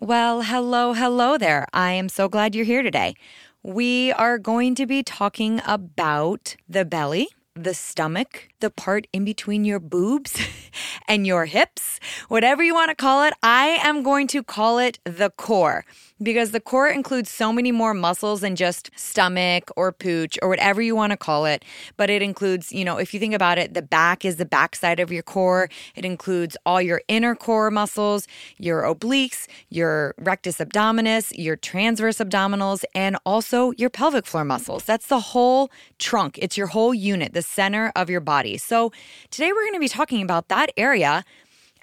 Well, hello, hello there. I am so glad you're here today. We are going to be talking about the belly, the stomach, the part in between your boobs and your hips, whatever you want to call it. I am going to call it the core because the core includes so many more muscles than just stomach or pooch or whatever you want to call it. But it includes, you know, if you think about it, the back is the backside of your core. It includes all your inner core muscles, your obliques, your rectus abdominis, your transverse abdominals, and also your pelvic floor muscles. That's the whole trunk. It's your whole unit, the center of your body. So today we're going to be talking about that area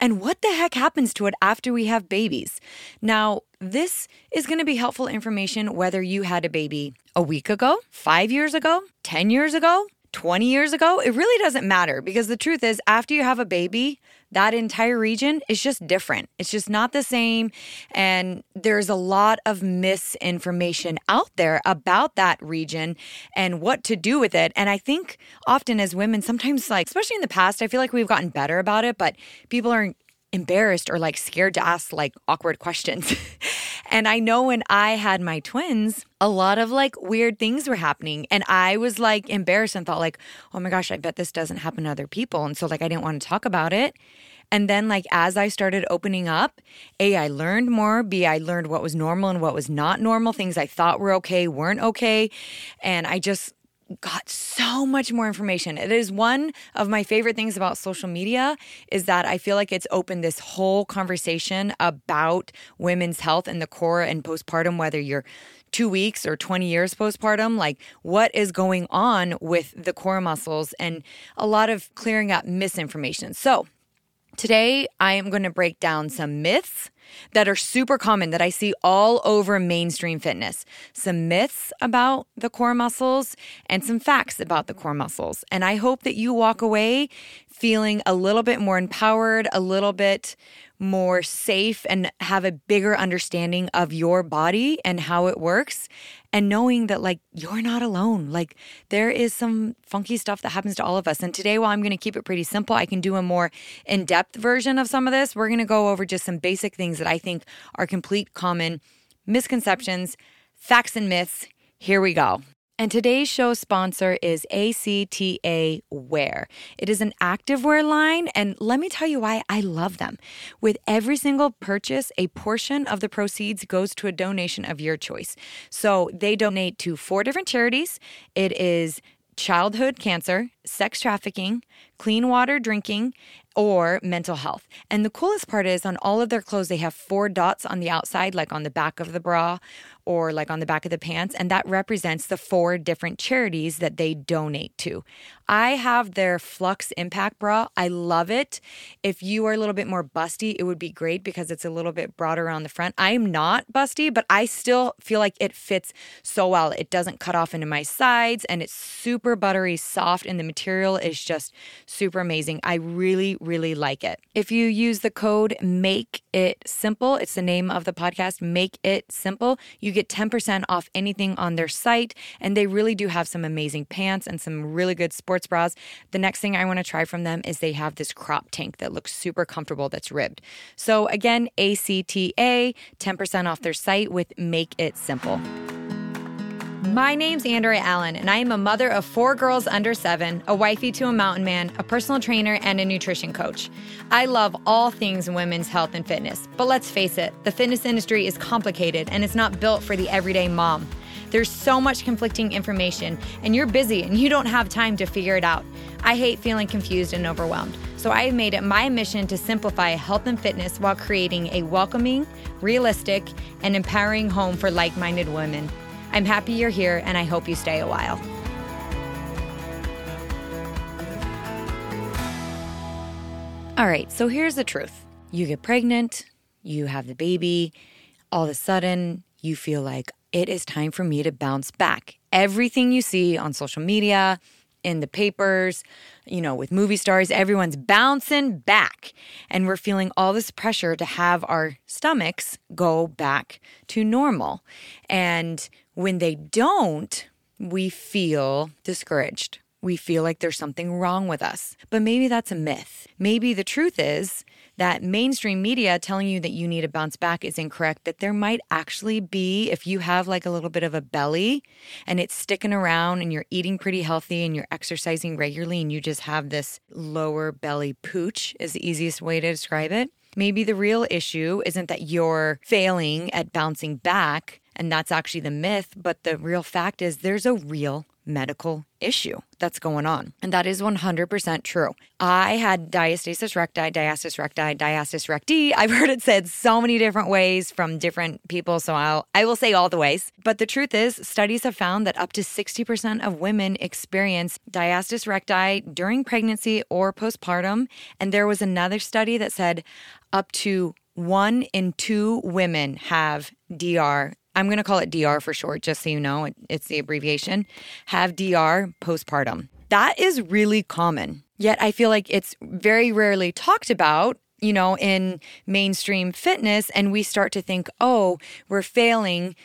and what the heck happens to it after we have babies. Now, this is going to be helpful information whether you had a baby a week ago, five years ago, 10 years ago, 20 years ago. It really doesn't matter because the truth is, after you have a baby, that entire region is just different. It's just not the same. And there's a lot of misinformation out there about that region and what to do with it. And I think often as women, sometimes, like, especially in the past, I feel like we've gotten better about it, but people are embarrassed or like scared to ask like awkward questions. and I know when I had my twins, a lot of like weird things were happening. And I was like embarrassed and thought, like, oh my gosh, I bet this doesn't happen to other people. And so, like, I didn't want to talk about it. And then, like, as I started opening up, A, I learned more. B, I learned what was normal and what was not normal. Things I thought were okay weren't okay. And I just got so much more information. It is one of my favorite things about social media is that I feel like it's opened this whole conversation about women's health and the core and postpartum whether you're 2 weeks or 20 years postpartum like what is going on with the core muscles and a lot of clearing up misinformation. So, Today, I am going to break down some myths that are super common that I see all over mainstream fitness. Some myths about the core muscles and some facts about the core muscles. And I hope that you walk away feeling a little bit more empowered, a little bit more safe, and have a bigger understanding of your body and how it works. And knowing that, like, you're not alone. Like, there is some funky stuff that happens to all of us. And today, while I'm going to keep it pretty simple, I can do a more in depth version of some of this. We're going to go over just some basic things that I think are complete common misconceptions, facts, and myths. Here we go. And today's show sponsor is ACTA Wear. It is an activewear line, and let me tell you why I love them. With every single purchase, a portion of the proceeds goes to a donation of your choice. So they donate to four different charities. It is childhood cancer, sex trafficking, clean water drinking, or mental health. And the coolest part is on all of their clothes, they have four dots on the outside, like on the back of the bra or like on the back of the pants. And that represents the four different charities that they donate to. I have their Flux Impact bra. I love it. If you are a little bit more busty, it would be great because it's a little bit broader on the front. I'm not busty, but I still feel like it fits so well. It doesn't cut off into my sides and it's super buttery soft, and the material is just super amazing. I really, really like it. If you use the code MAKE IT SIMPLE, it's the name of the podcast, Make It Simple, you get 10% off anything on their site. And they really do have some amazing pants and some really good sports bras. The next thing I want to try from them is they have this crop tank that looks super comfortable that's ribbed. So again, ACTA, 10% off their site with Make It Simple. My name's Andrea Allen, and I am a mother of four girls under seven, a wifey to a mountain man, a personal trainer, and a nutrition coach. I love all things women's health and fitness, but let's face it, the fitness industry is complicated and it's not built for the everyday mom. There's so much conflicting information, and you're busy and you don't have time to figure it out. I hate feeling confused and overwhelmed. So I have made it my mission to simplify health and fitness while creating a welcoming, realistic, and empowering home for like minded women. I'm happy you're here and I hope you stay a while. All right, so here's the truth you get pregnant, you have the baby, all of a sudden you feel like it is time for me to bounce back. Everything you see on social media, in the papers, you know, with movie stars, everyone's bouncing back. And we're feeling all this pressure to have our stomachs go back to normal. And when they don't, we feel discouraged. We feel like there's something wrong with us. But maybe that's a myth. Maybe the truth is that mainstream media telling you that you need to bounce back is incorrect, that there might actually be, if you have like a little bit of a belly and it's sticking around and you're eating pretty healthy and you're exercising regularly and you just have this lower belly pooch, is the easiest way to describe it. Maybe the real issue isn't that you're failing at bouncing back, and that's actually the myth, but the real fact is there's a real medical issue that's going on. And that is 100% true. I had diastasis recti, diastasis recti, diastasis recti. I've heard it said so many different ways from different people, so I'll I will say all the ways. But the truth is, studies have found that up to 60% of women experience diastasis recti during pregnancy or postpartum, and there was another study that said up to 1 in 2 women have DR I'm going to call it DR for short, just so you know, it's the abbreviation, have DR postpartum. That is really common. Yet I feel like it's very rarely talked about, you know, in mainstream fitness. And we start to think, oh, we're failing.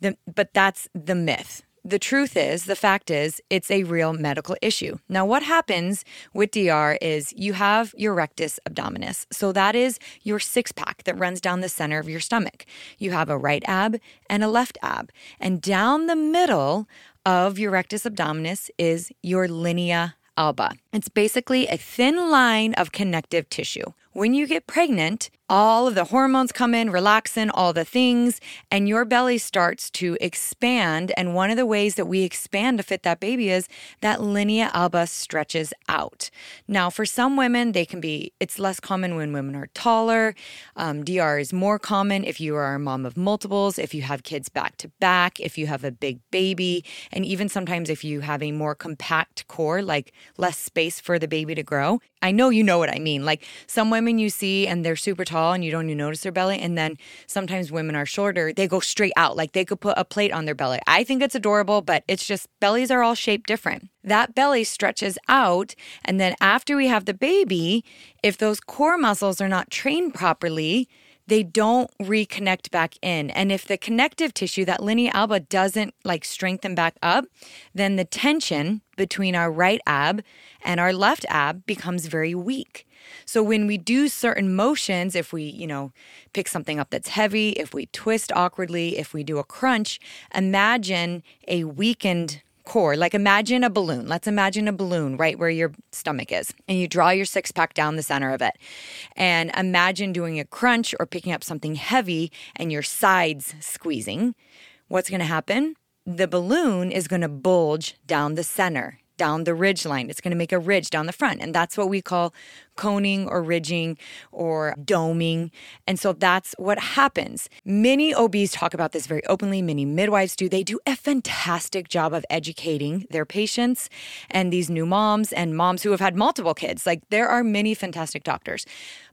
The, but that's the myth the truth is, the fact is, it's a real medical issue. Now, what happens with DR is you have your rectus abdominis. So, that is your six pack that runs down the center of your stomach. You have a right ab and a left ab. And down the middle of your rectus abdominis is your linea alba. It's basically a thin line of connective tissue. When you get pregnant, all of the hormones come in, relaxin, all the things, and your belly starts to expand. And one of the ways that we expand to fit that baby is that linea alba stretches out. Now, for some women, they can be, it's less common when women are taller. Um, DR is more common if you are a mom of multiples, if you have kids back to back, if you have a big baby, and even sometimes if you have a more compact core, like less space for the baby to grow. I know you know what I mean. Like some women you see and they're super tall and you don't even notice their belly. And then sometimes women are shorter, they go straight out. Like they could put a plate on their belly. I think it's adorable, but it's just bellies are all shaped different. That belly stretches out. And then after we have the baby, if those core muscles are not trained properly, they don't reconnect back in. And if the connective tissue, that linea alba, doesn't like strengthen back up, then the tension between our right ab and our left ab becomes very weak. So when we do certain motions, if we, you know, pick something up that's heavy, if we twist awkwardly, if we do a crunch, imagine a weakened core. Like imagine a balloon. Let's imagine a balloon right where your stomach is. And you draw your six pack down the center of it. And imagine doing a crunch or picking up something heavy and your sides squeezing. What's going to happen? The balloon is going to bulge down the center down the ridge line. It's going to make a ridge down the front. And that's what we call coning or ridging or doming. And so that's what happens. Many OBs talk about this very openly. Many midwives do. They do a fantastic job of educating their patients and these new moms and moms who have had multiple kids. Like there are many fantastic doctors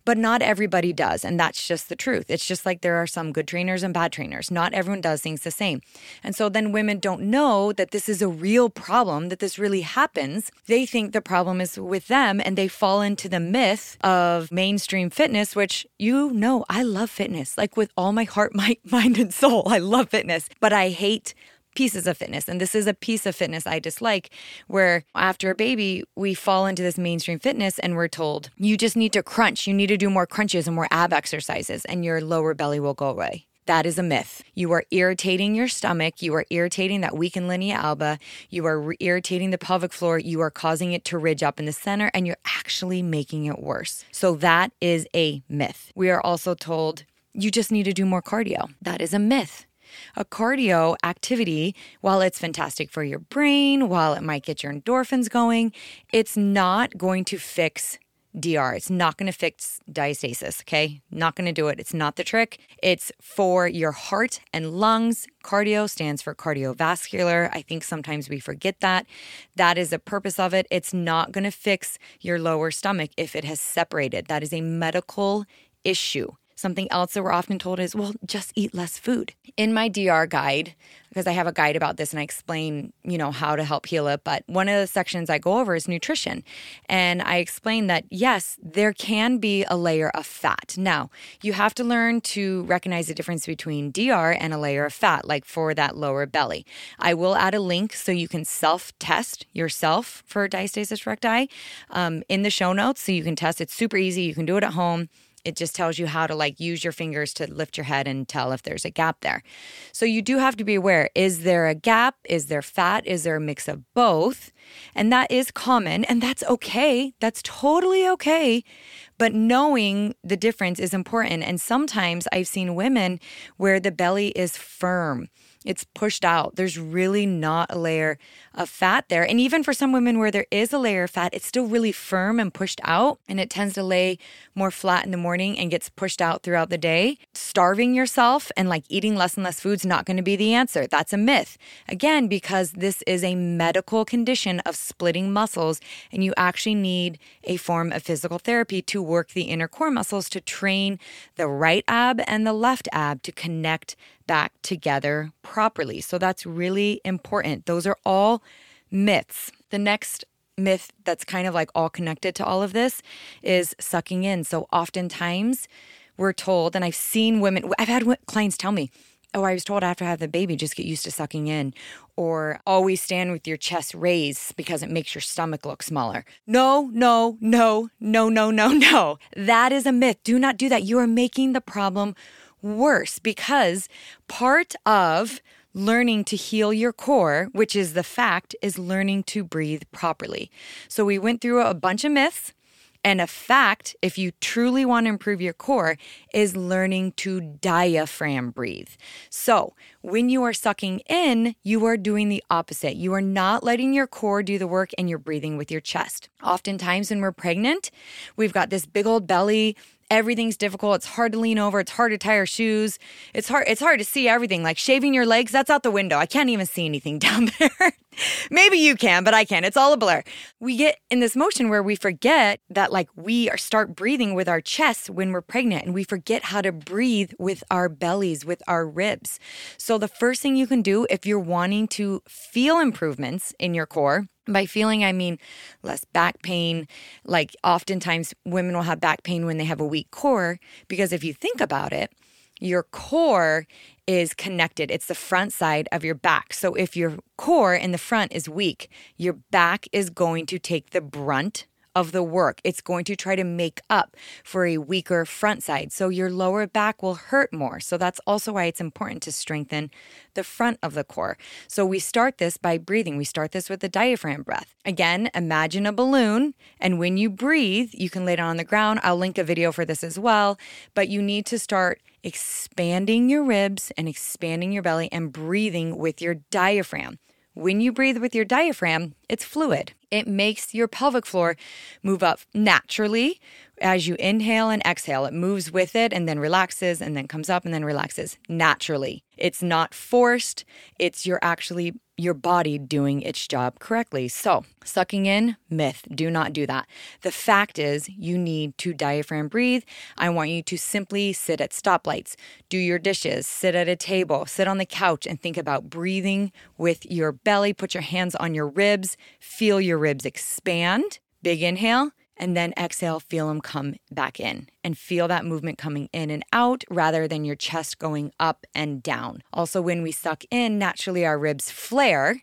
but not everybody does. And that's just the truth. It's just like there are some good trainers and bad trainers. Not everyone does things the same. And so then women don't know that this is a real problem, that this really happens. They think the problem is with them and they fall into the myth of mainstream fitness, which you know, I love fitness. Like with all my heart, my mind, and soul, I love fitness, but I hate pieces of fitness. And this is a piece of fitness I dislike, where after a baby, we fall into this mainstream fitness and we're told, you just need to crunch. You need to do more crunches and more ab exercises, and your lower belly will go away. That is a myth. You are irritating your stomach. You are irritating that weakened linea alba. You are re- irritating the pelvic floor. You are causing it to ridge up in the center and you're actually making it worse. So that is a myth. We are also told you just need to do more cardio. That is a myth. A cardio activity, while it's fantastic for your brain, while it might get your endorphins going, it's not going to fix DR. It's not going to fix diastasis, okay? Not going to do it. It's not the trick. It's for your heart and lungs. Cardio stands for cardiovascular. I think sometimes we forget that. That is the purpose of it. It's not going to fix your lower stomach if it has separated. That is a medical issue. Something else that we're often told is, well, just eat less food. In my DR guide, because I have a guide about this and I explain, you know, how to help heal it, but one of the sections I go over is nutrition. And I explain that yes, there can be a layer of fat. Now, you have to learn to recognize the difference between DR and a layer of fat, like for that lower belly. I will add a link so you can self test yourself for diastasis recti um, in the show notes so you can test. It's super easy. You can do it at home It just tells you how to like use your fingers to lift your head and tell if there's a gap there. So you do have to be aware is there a gap? Is there fat? Is there a mix of both? And that is common and that's okay. That's totally okay. But knowing the difference is important. And sometimes I've seen women where the belly is firm it's pushed out. There's really not a layer of fat there. And even for some women where there is a layer of fat, it's still really firm and pushed out. And it tends to lay more flat in the morning and gets pushed out throughout the day. Starving yourself and like eating less and less food is not going to be the answer. That's a myth. Again, because this is a medical condition of splitting muscles, and you actually need a form of physical therapy to work the inner core muscles to train the right ab and the left ab to connect back together properly. So that's really important. Those are all myths. The next myth that's kind of like all connected to all of this is sucking in. So oftentimes we're told, and I've seen women, I've had clients tell me, oh, I was told after I have the baby, just get used to sucking in, or always stand with your chest raised because it makes your stomach look smaller. No, no, no, no, no, no, no. That is a myth. Do not do that. You are making the problem worse because part of learning to heal your core, which is the fact, is learning to breathe properly. So we went through a bunch of myths. And a fact, if you truly want to improve your core, is learning to diaphragm breathe. So, when you are sucking in, you are doing the opposite. You are not letting your core do the work and you're breathing with your chest. Oftentimes, when we're pregnant, we've got this big old belly everything's difficult. It's hard to lean over. It's hard to tie your shoes. It's hard. It's hard to see everything. Like shaving your legs, that's out the window. I can't even see anything down there. Maybe you can, but I can't. It's all a blur. We get in this motion where we forget that, like, we start breathing with our chests when we're pregnant, and we forget how to breathe with our bellies, with our ribs. So, the first thing you can do if you're wanting to feel improvements in your core, by feeling, I mean less back pain. Like, oftentimes women will have back pain when they have a weak core, because if you think about it, your core is connected. It's the front side of your back. So if your core in the front is weak, your back is going to take the brunt of the work. It's going to try to make up for a weaker front side. So your lower back will hurt more. So that's also why it's important to strengthen the front of the core. So we start this by breathing. We start this with the diaphragm breath. Again, imagine a balloon. And when you breathe, you can lay it on the ground. I'll link a video for this as well. But you need to start expanding your ribs and expanding your belly and breathing with your diaphragm. When you breathe with your diaphragm, it's fluid. It makes your pelvic floor move up naturally as you inhale and exhale. It moves with it and then relaxes and then comes up and then relaxes naturally. It's not forced, it's you're actually your body doing its job correctly. So, sucking in, myth, do not do that. The fact is, you need to diaphragm breathe. I want you to simply sit at stoplights, do your dishes, sit at a table, sit on the couch, and think about breathing with your belly. Put your hands on your ribs, feel your ribs expand. Big inhale and then exhale, feel them come back in and feel that movement coming in and out rather than your chest going up and down. Also, when we suck in, naturally our ribs flare.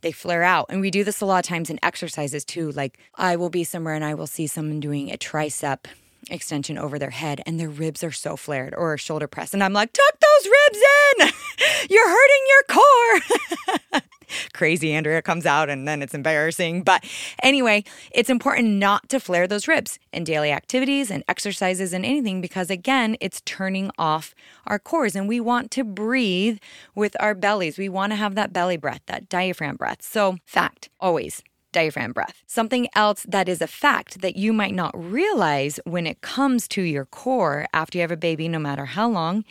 They flare out. And we do this a lot of times in exercises too. Like, I will be somewhere and I will see someone doing a tricep extension over their head and their ribs are so flared or shoulder press. And I'm like, tuck those ribs in. You're hurting your core. crazy Andrea comes out and then it's embarrassing. But anyway, it's important not to flare those ribs in daily activities and exercises and anything because, again, it's turning off our cores and we want to breathe with our bellies. We want to have that belly breath, that diaphragm breath. So, fact, always diaphragm breath. Something else that is a fact that you might not realize when it comes to your core after you have a baby, no matter how long,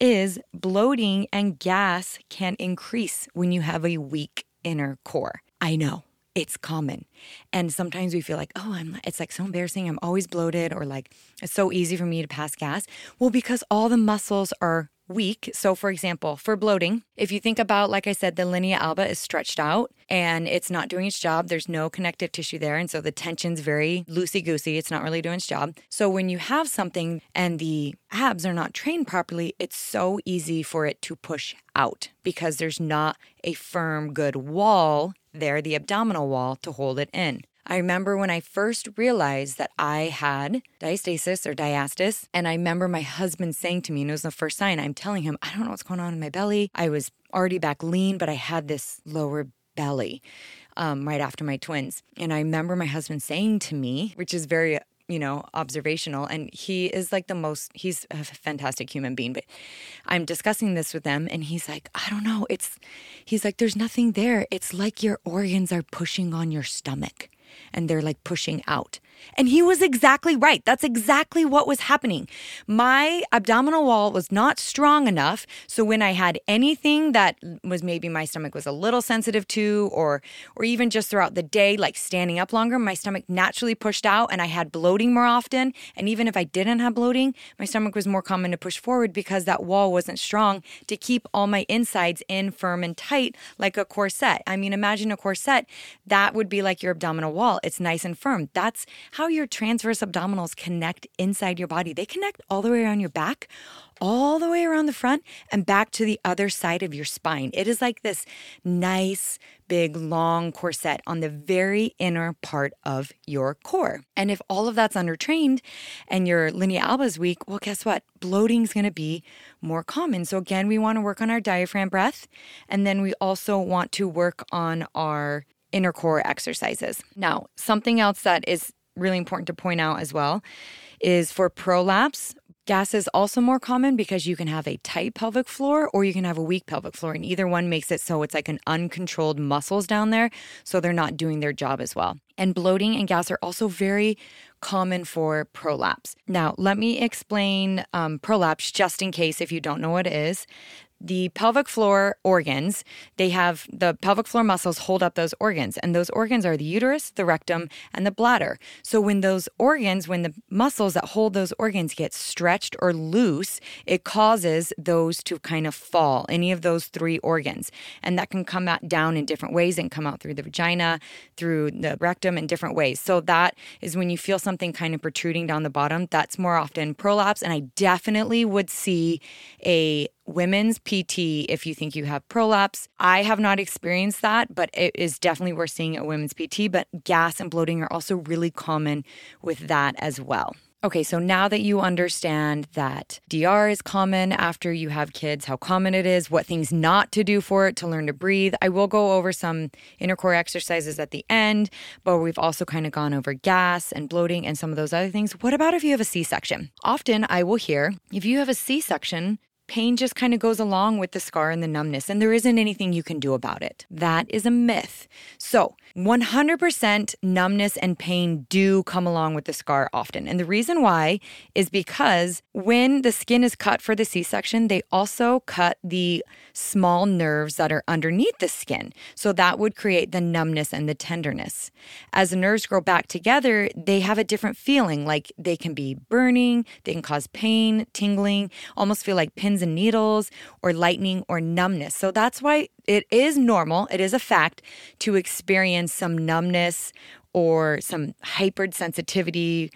is bloating and gas can increase when you have a weak inner core. I know it's common. And sometimes we feel like, oh, I'm it's like so embarrassing. I'm always bloated or like it's so easy for me to pass gas. Well, because all the muscles are weak. So, for example, for bloating, if you think about, like I said, the linea alba is stretched out and it's not doing its job, there's no connective tissue there. And so the tension's very loosey goosey. It's not really doing its job. So, when you have something and the abs are not trained properly, it's so easy for it to push out because there's not a firm, good wall there, the abdominal wall, to hold it in. I remember when I first realized that I had diastasis or diastasis, and I remember my husband saying to me, and it was the first sign, I'm telling him, I don't know what's going on in my belly. I was already back lean, but I had this lower belly um, right after my twins. And I remember my husband saying to me, which is very you know, observational. And he is like the most, he's a fantastic human being. But I'm discussing this with them, and he's like, I don't know. It's, he's like, there's nothing there. It's like your organs are pushing on your stomach and they're like pushing out. And he was exactly right. That's exactly what was happening. My abdominal wall was not strong enough. So when I had anything that was maybe my stomach was a little sensitive to, or or even just throughout the day, like standing up longer, my stomach naturally pushed out and I had bloating more often. And even if I didn't have bloating, my stomach was more common to push forward because that wall wasn't strong to keep all my insides in firm and tight like a corset. I mean, imagine a corset, that would be like your abdominal wall. It's nice and firm. That's how your transverse abdominals connect inside your body. They connect all the way around your back, all the way around the front, and back to the other side of your spine. It is like this nice, big, long corset on the very inner part of your core. And if all of that's undertrained and your linea alba is weak, well, guess what? Bloating is going to be more common. So, again, we want to work on our diaphragm breath. And then we also want to work on our inner core exercises. Now, something else that is really important to point out as well is for prolapse, gas is also more common because you can have a tight pelvic floor or you can have a weak pelvic floor. And either one makes it so it's like an uncontrolled muscles down there. So they're not doing their job as well. And bloating and gas are also very common for prolapse. Now, let me explain um, prolapse just in case if you don't know what it is the pelvic floor organs, they have the pelvic floor muscles hold up those organs, and those organs are the uterus, the rectum, and the bladder. So, when those organs, when the muscles that hold those organs get stretched or loose, it causes those to kind of fall, any of those three organs. And that can come out down in different ways and come out through the vagina, through the rectum in different ways. So, that is when you feel something kind of protruding down the bottom, that's more often prolapse. And I definitely would see a women's PT if you think you have prolapse. I have not experienced that, but it is definitely worth seeing a women's PT. But gas and bloating are also really common with that as well. Okay, so now that you understand that DR is common after you have kids, how common it is, what things not to do for it to learn to breathe, I will go over some inner core exercises at the end, but we've also kind of gone over gas and bloating and some of those other things. What about if you have a C section? Often I will hear if you have a C section, pain just kind of goes along with the scar and the numbness, and there isn't anything you can do about it. That is a myth. So, 100% numbness and pain do come along with the scar often. And the reason why is because when the skin is cut for the C section, they also cut the small nerves that are underneath the skin. So, that would create the numbness and the tenderness. As the nerves grow back together, they have a different feeling like they can be burning, they can cause pain, tingling, almost feel like pins pins and needles or lightning or numbness. So that's why it is normal, it is a fact to experience some numbness or some hypersensitivity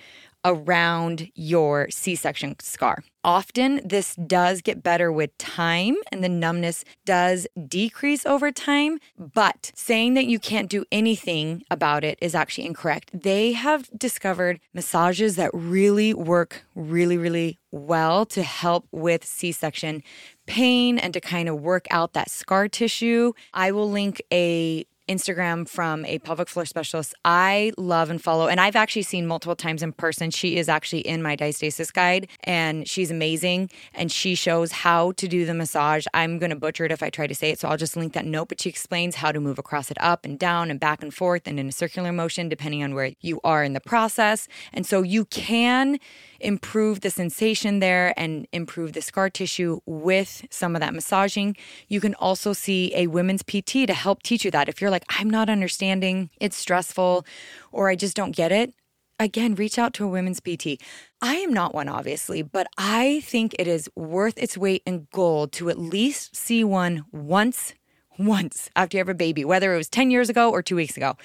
around your C section scar. Often, this does get better with time and the numbness does decrease over time. But saying that you can't do anything about it is actually incorrect. They have discovered massages that really work really, really well to help with C section pain and to kind of work out that scar tissue. I will link a Instagram from a pelvic floor specialist I love and follow. And I've actually seen multiple times in person. She is actually in my diastasis guide and she's amazing. And she shows how to do the massage. I'm going to butcher it if I try to say it. So I'll just link that note. But she explains how to move across it up and down and back and forth and in a circular motion, depending on where you are in the process. And so you can improve the sensation there and improve the scar tissue with some of that massaging. You can also see a women's PT to help teach you that. If you're like, I'm not understanding, it's stressful, or I just don't get it, again, reach out to a women's PT. I am not one, obviously, but I think it is worth its weight in gold to at least see one once, once after you have a baby, whether it was 10 years ago or two weeks ago.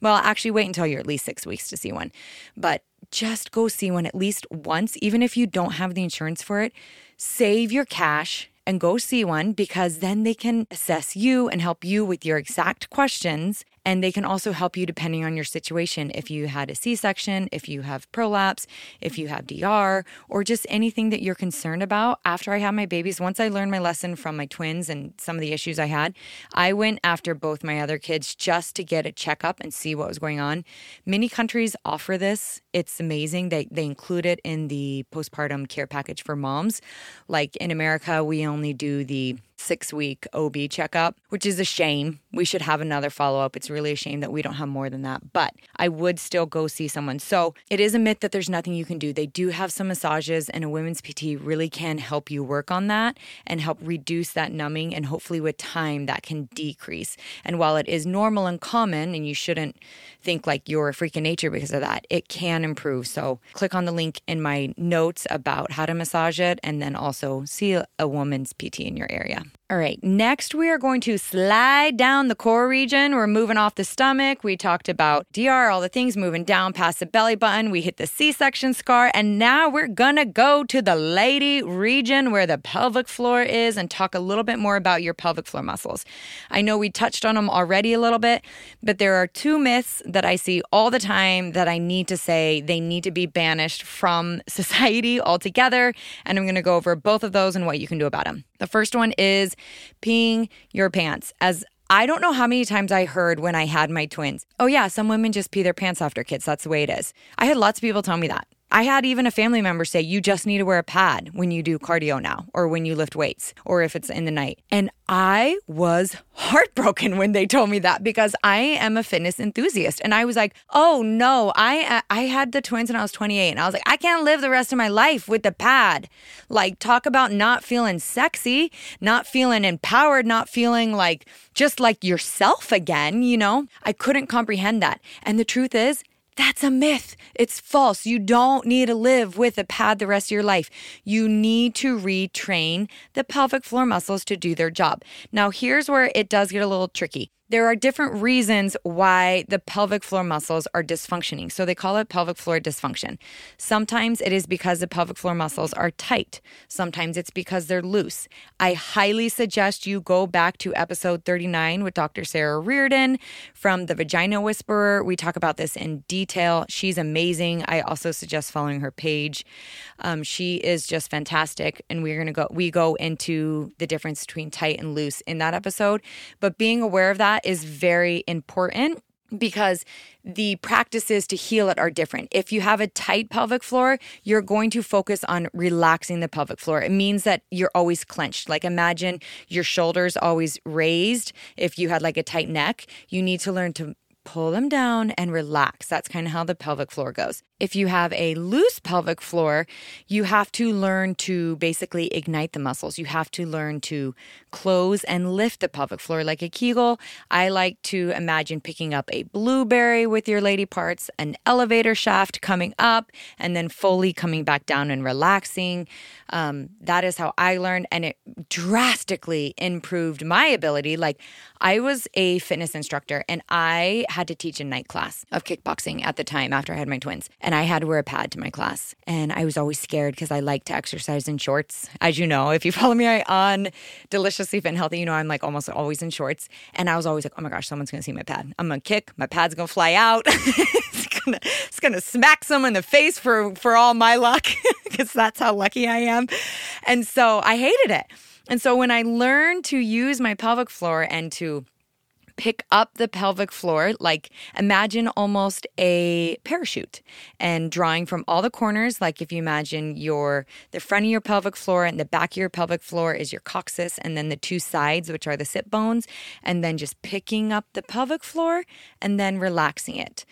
Well, actually, wait until you're at least six weeks to see one. But just go see one at least once, even if you don't have the insurance for it. Save your cash and go see one because then they can assess you and help you with your exact questions And they can also help you depending on your situation. If you had a C section, if you have prolapse, if you have DR, or just anything that you're concerned about. After I had my babies, once I learned my lesson from my twins and some of the issues I had, I went after both my other kids just to get a checkup and see what was going on. Many countries offer this. It's amazing. They, they include it in the postpartum care package for moms. Like in America, we only do the six week OB checkup, which is a shame. We should have another follow up. It's really a shame that we don't have more than that, but I would still go see someone. So it is a myth that there's nothing you can do. They do have some massages, and a women's PT really can help you work on that and help reduce that numbing. And hopefully, with time, that can decrease. And while it is normal and common, and you shouldn't think like you're a freak of nature because of that, it can improve. So click on the link in my notes about how to massage it, and then also see a woman's PT in your area. All right, next we are going to slide down the core region. We're moving off the stomach. We talked about DR, all the things moving down past the belly button. We hit the C section scar, and now we're gonna go to the lady region where the pelvic floor is and talk a little bit more about your pelvic floor muscles. I know we touched on them already a little bit, but there are two myths that I see all the time that I need to say they need to be banished from society altogether. And I'm gonna go over both of those and what you can do about them. The first one is peeing your pants. As I don't know how many times I heard when I had my twins, oh, yeah, some women just pee their pants after kids. That's the way it is. I had lots of people tell me that. I had even a family member say, you just need to wear a pad when you do cardio now, or when you lift weights, or if it's in the night. And I was heartbroken when they told me that because I am a fitness enthusiast. And I was like, oh no, I, I had the twins when I was 28. And I was like, I can't live the rest of my life with the pad. Like, talk about not feeling sexy, not feeling empowered, not feeling like just like yourself again, you know? I couldn't comprehend that. And the truth is, that's a myth. It's false. You don't need to live with a pad the rest of your life. You need to retrain the pelvic floor muscles to do their job. Now, here's where it does get a little tricky there are different reasons why the pelvic floor muscles are dysfunctioning. So they call it pelvic floor dysfunction. Sometimes it is because the pelvic floor muscles are tight, sometimes it's because they're loose. I highly suggest you go back to episode 39 with Dr. Sara Reardon from The Vagina Whisperer. We talk about this in detail. She's amazing. I also suggest following her page. Um, she is just fantastic. And we're going to go, we go into the difference between tight and loose in that episode. But being aware of that is very important because the practices to heal it are different. If you have a tight pelvic floor, you're going to focus on relaxing the pelvic floor. It means that you're always clenched. Like imagine your shoulders always raised. If you had like a tight neck, you need to learn to pull them down and relax. That's kind of how the pelvic floor goes. If you have a loose pelvic floor, you have to learn to basically ignite the muscles. You have to learn to close and lift the pelvic floor like a Kegel. I like to imagine picking up a blueberry with your lady parts, an elevator shaft coming up, and then fully coming back down and relaxing. Um, that is how I learned, and it drastically improved my ability. Like, I was a fitness instructor and I had to teach a night class of kickboxing at the time after I had my twins and I had to wear a pad to my class. And I was always scared because I like to exercise in shorts. As you know, if you follow me on Deliciously Fit and Healthy, you know I'm like almost always in shorts. And I was always like, oh my gosh, someone's gonna see my pad. I'm gonna kick, my pad's gonna fly out. it's, gonna, it's gonna smack someone in the face for for all my luck because that's how lucky I am. And so I hated it. And so when I learned to use my pelvic floor and to pick up the pelvic floor, like imagine almost a parachute and drawing from all the corners. Like if you imagine your the front of your pelvic floor and the back of your pelvic floor is your coccyx, and then the two sides, which are the sit bones, and then just picking up the pelvic floor and then relaxing it.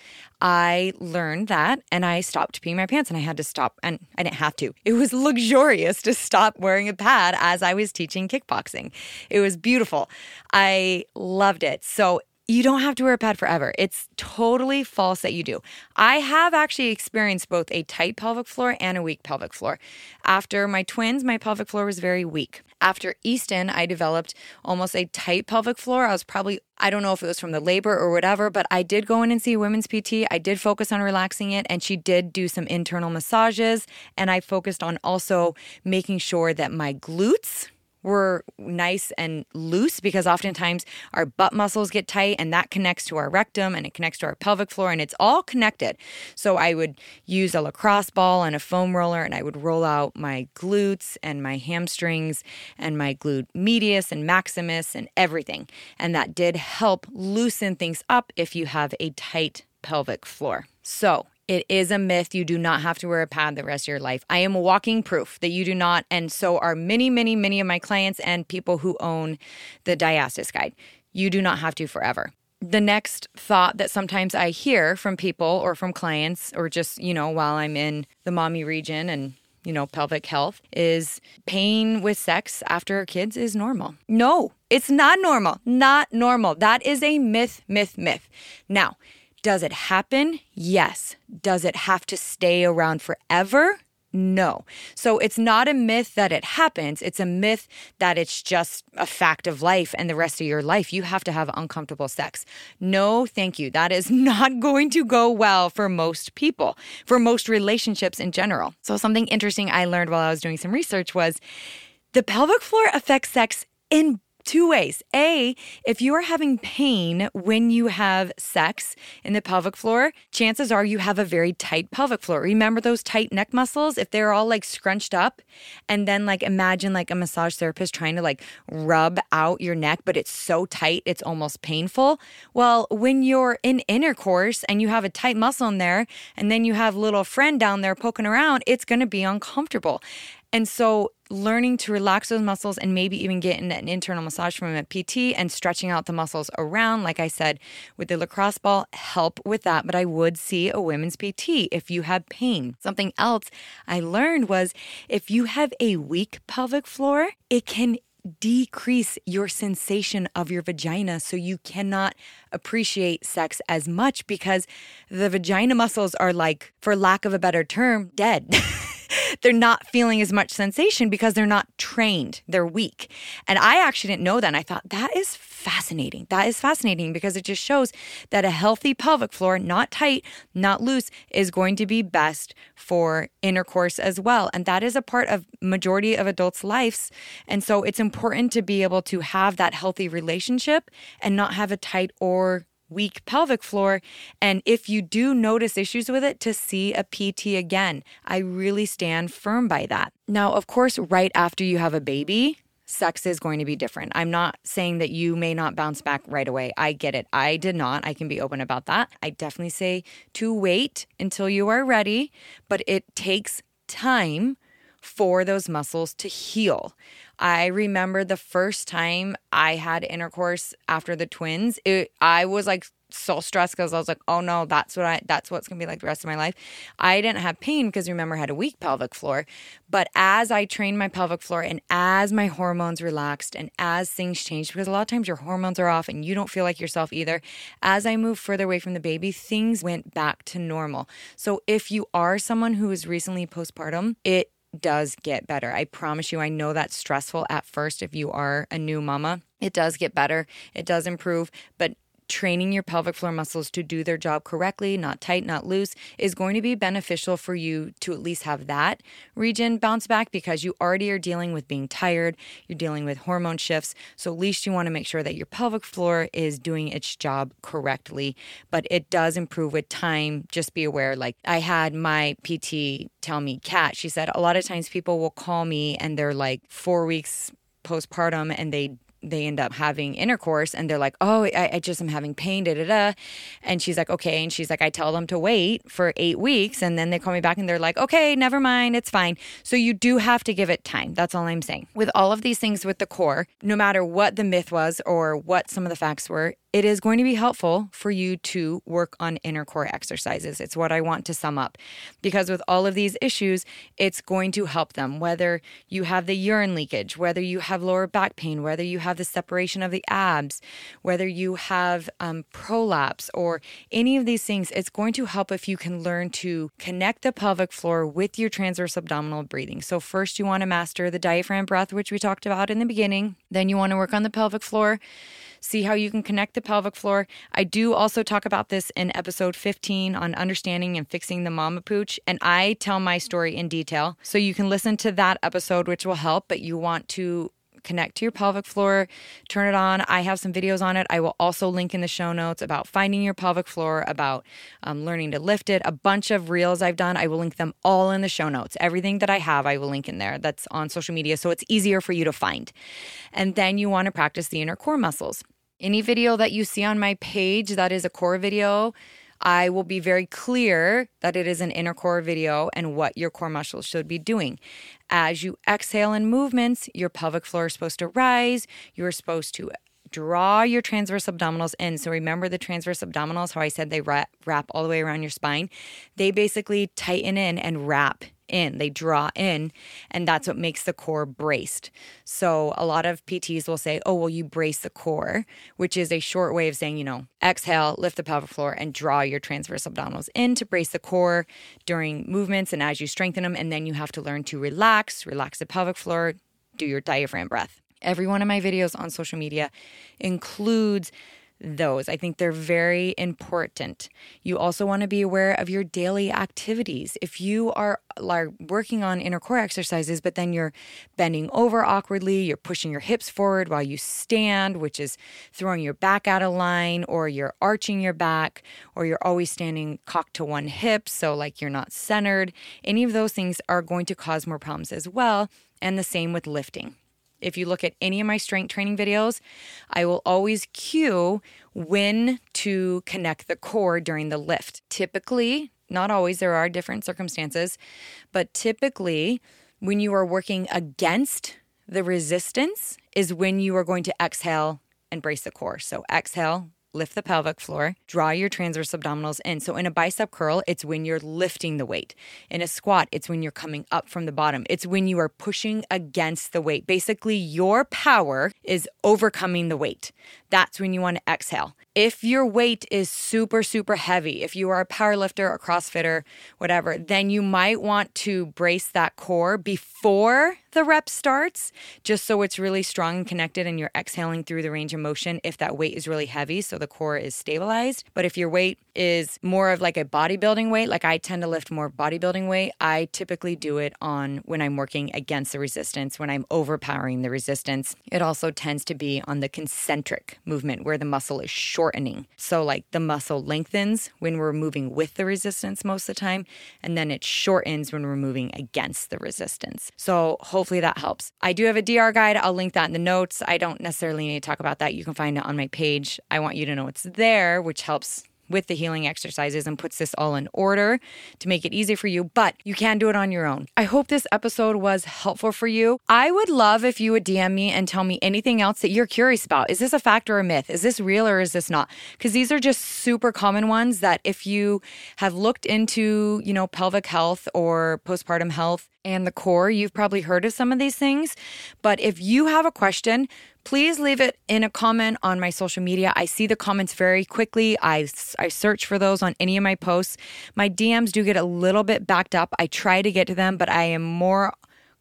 I learned that and I stopped peeing my pants and I had to stop and I didn't have to. It was luxurious to stop wearing a pad as I was teaching kickboxing. It was beautiful. I loved it. So you don't have to wear a pad forever. It's totally false that you do. I have actually experienced both a tight pelvic floor and a weak pelvic floor. After my twins, my pelvic floor was very weak. After Easton, I developed almost a tight pelvic floor. I was probably, I don't know if it was from the labor or whatever, but I did go in and see a women's PT. I did focus on relaxing it, and she did do some internal massages. And I focused on also making sure that my glutes were nice and loose because oftentimes our butt muscles get tight and that connects to our rectum and it connects to our pelvic floor and it's all connected. So I would use a lacrosse ball and a foam roller and I would roll out my glutes and my hamstrings and my glute medius and maximus and everything. And that did help loosen things up if you have a tight pelvic floor. So, it is a myth. You do not have to wear a pad the rest of your life. I am walking proof that you do not. And so are many, many, many of my clients and people who own the Diastasis Guide. You do not have to forever. The next thought that sometimes I hear from people or from clients, or just, you know, while I'm in the mommy region and you know, pelvic health is pain with sex after kids is normal. No, it's not normal. Not normal. That is a myth, myth, myth. Now, does it happen? Yes. Does it have to stay around forever? No. So it's not a myth that it happens. It's a myth that it's just a fact of life and the rest of your life you have to have uncomfortable sex. No, thank you. That is not going to go well for most people, for most relationships in general. So something interesting I learned while I was doing some research was the pelvic floor affects sex in two ways. A, if you are having pain when you have sex in the pelvic floor, chances are you have a very tight pelvic floor. Remember those tight neck muscles? If they're all like scrunched up, and then like imagine like a massage therapist trying to like rub out your neck, but it's so tight, it's almost painful. Well, when you're in intercourse and you have a tight muscle in there, and then you have little friend down there poking around, it's gonna be uncomfortable. And so learning to relax those muscles and maybe even getting an internal massage from a PT and stretching out the muscles around, like I said, with the lacrosse ball, help with that. But I would see a women's PT if you have pain. Something else I learned was if you have a weak pelvic floor, it can decrease your sensation of your vagina so you cannot appreciate sex as much because the vagina muscles are like for lack of a better term dead they're not feeling as much sensation because they're not trained. They're weak. And I actually didn't know that. And I thought that is fascinating. That is fascinating because it just shows that a healthy pelvic floor, not tight, not loose, is going to be best for intercourse as well. And that is a part of majority of adults' lives. And so it's important to be able to have that healthy relationship and not have a tight or weak pelvic floor. And if you do notice issues with it, to see a PT again. I really stand firm by that. Now, of course, right after you have a baby, sex is going to be different. I'm not saying that you may not bounce back right away. I get it. I did not. I can be open about that. I definitely say to wait until you are ready, but it takes time for those muscles to heal. I remember the first time I had intercourse after the twins, it, I was like so stressed because I was like, oh no, that's what I that's what's gonna be like the rest of my life. I didn't have pain because remember I had a weak pelvic floor. But as I trained my pelvic floor and as my hormones relaxed and as things changed, because a lot of times your hormones are off and you don't feel like yourself either, as I moved further away from the baby, things went back to normal. So if you are someone who is recently postpartum, it does get better. I promise you, I know that's stressful at first if you are a new mama. It does get better, it does improve, but training your pelvic floor muscles to do their job correctly, not tight, not loose, is going to be beneficial for you to at least have that region bounce back because you already are dealing with being tired, you're dealing with hormone shifts. So, at least you want to make sure that your pelvic floor is doing its job correctly. But it does improve with time. Just be aware. Like, I had my PT tell me, Kat, she said, a lot of times people will call me and they're like four weeks postpartum and they they end up having intercourse and they're like, oh, I, I, just am having pain, da da da. And she's like, okay. And she's like, I tell them to wait for eight weeks. And then they call me back and they're like, okay, never mind, it's fine. So you do have to give it time. That's all I'm saying. With all of these things with the core, no matter what the myth was or what some of the facts were, it is going to be helpful for you to work on inner core exercises. It's what I want to sum up because with all of these issues, it's going to help them. Whether you have the urine leakage, whether you have lower back pain, whether you have the separation of the abs, whether you have um, prolapse, or any of these things, it's going to help if you can learn to connect the pelvic floor with your transverse abdominal breathing. So, first, you want to master the diaphragm breath, which we talked about in the beginning. Then, you want to work on the pelvic floor see how you can connect the pelvic floor. I do also talk about this in episode 15 on understanding and fixing the mama pooch, and I tell my story in detail. So you can listen to that episode, which will help, but you want to connect to your pelvic floor, turn it on. I have some videos on it. I will also link in the show notes about finding your pelvic floor, about um, learning to lift it, a bunch of reels I've done. I will link them all in the show notes. Everything that I have, I will link in there that's on social media so it's easier for you to find. And then you want to practice the inner core muscles. Any video that you see on my page that is a core video, I will be very clear that it is an inner core video and what your core muscles should be doing. As you exhale in movements, your pelvic floor is supposed to rise. You're supposed to draw your transverse abdominals in. So remember the transverse abdominals, how I said they wrap, wrap all the way around your spine? They basically tighten in and wrap in, they draw in, and that's what makes the core braced. So a lot of PTs will say, oh, well, you brace the core, which is a short way of saying, you know, exhale, lift the pelvic floor, and draw your transverse abdominals in to brace the core during movements and as you strengthen them. And then you have to learn to relax, relax the pelvic floor, do your diaphragm breath. Every one of my videos on social media includes those. I think they're very important. You also want to be aware of your daily activities. If you are working on inner core exercises, but then you're bending over awkwardly, you're pushing your hips forward while you stand, which is throwing your back out of line, or you're arching your back, or you're always standing cocked to one hip, so like you're not centered, any of those things are going to cause more problems as well. And the same with lifting. If you look at any of my strength training videos, I will always cue when to connect the core during the lift. Typically, not always, there are different circumstances, but typically, when you are working against the resistance, is when you are going to exhale and brace the core. So, exhale, lift the pelvic floor, draw your transverse abdominals in. So in a bicep curl, it's when you're lifting the weight. In a squat, it's when you're coming up from the bottom. It's when you are pushing against the weight. Basically, your power is overcoming the weight. That's when you want to exhale. If your weight is super, super heavy, if you are a power lifter, a CrossFitter, whatever, then you might want to brace that core before the rep starts, just so it's really strong and connected and you're exhaling through the range of motion if that weight is really heavy, so the core is stabilized. But if your weight is more of like a bodybuilding weight, like I tend to lift more bodybuilding weight, I typically do it on when I'm working against the resistance, when I'm overpowering the resistance. It also tends to be on the concentric movement where the muscle is shortening. So, like the muscle lengthens when we're moving with the resistance most of the time, and then it shortens when we're moving against the resistance. So, hopefully that helps. I do have a DR guide. I'll link that in the notes. I don't necessarily need to talk about that. You can find it on my page. I want you to know it's there, which helps with the healing exercises and puts this all in order to make it easy for you, but you can do it on your own. I hope this episode was helpful for you. I would love if you would DM me and tell me anything else that you're curious about. Is this a fact or a myth? Is this real or is this not? Because these are just super common ones that if you have looked into, you know, pelvic health or postpartum health, and the core, you've probably heard of some of these things. But if you have a question, please leave it in a comment on my social media. I see the comments very quickly. I, I search for those on any of my posts. My DMs do get a little bit backed up. I try to get to them, but I am more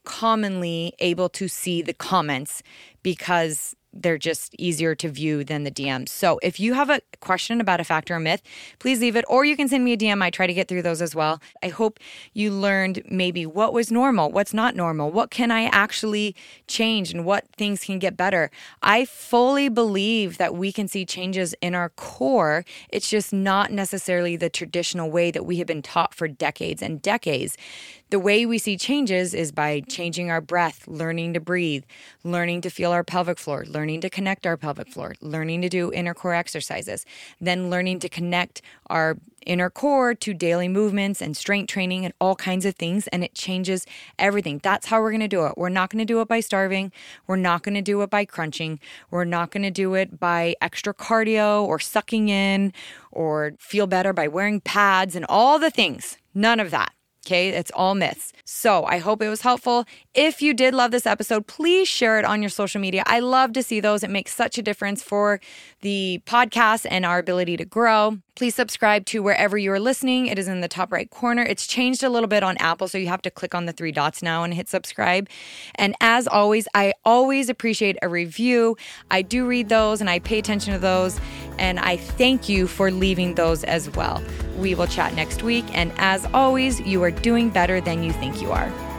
commonly able to see the comments because they're just easier to view than the DMs. So if you have a question about a fact or a myth, please leave it, or you can send me a DM. I try to get through those as well. I hope you learned maybe what was normal, what's not normal, what can I actually change, and what things can get better. I fully believe that we can see changes in our core. It's just not necessarily the traditional way that we have been taught for decades and decades. The way we see changes is by changing our breath, learning to breathe, learning to feel our pelvic floor, learning to connect our pelvic floor, learning to do inner core exercises, then learning to connect our inner core to daily movements and strength training and all kinds of things. And it changes everything. That's how we're going to do it. We're not going to do it by starving. We're not going to do it by crunching. We're not going to do it by extra cardio or sucking in or feel better by wearing pads and all the things. None of that. Okay, it's all myths. So I hope it was helpful. If you did love this episode, please share it on your social media. I love to see those. It makes such a difference for the podcast and our ability to grow. Please subscribe to wherever you are listening. It is in the top right corner. It's changed a little bit on Apple, so you have to click on the three dots now and hit subscribe. And as always, I always appreciate a review. I do read those and I pay attention to those. And I thank you for leaving those as well. We will chat next week. And as always, you are doing better than you think you are.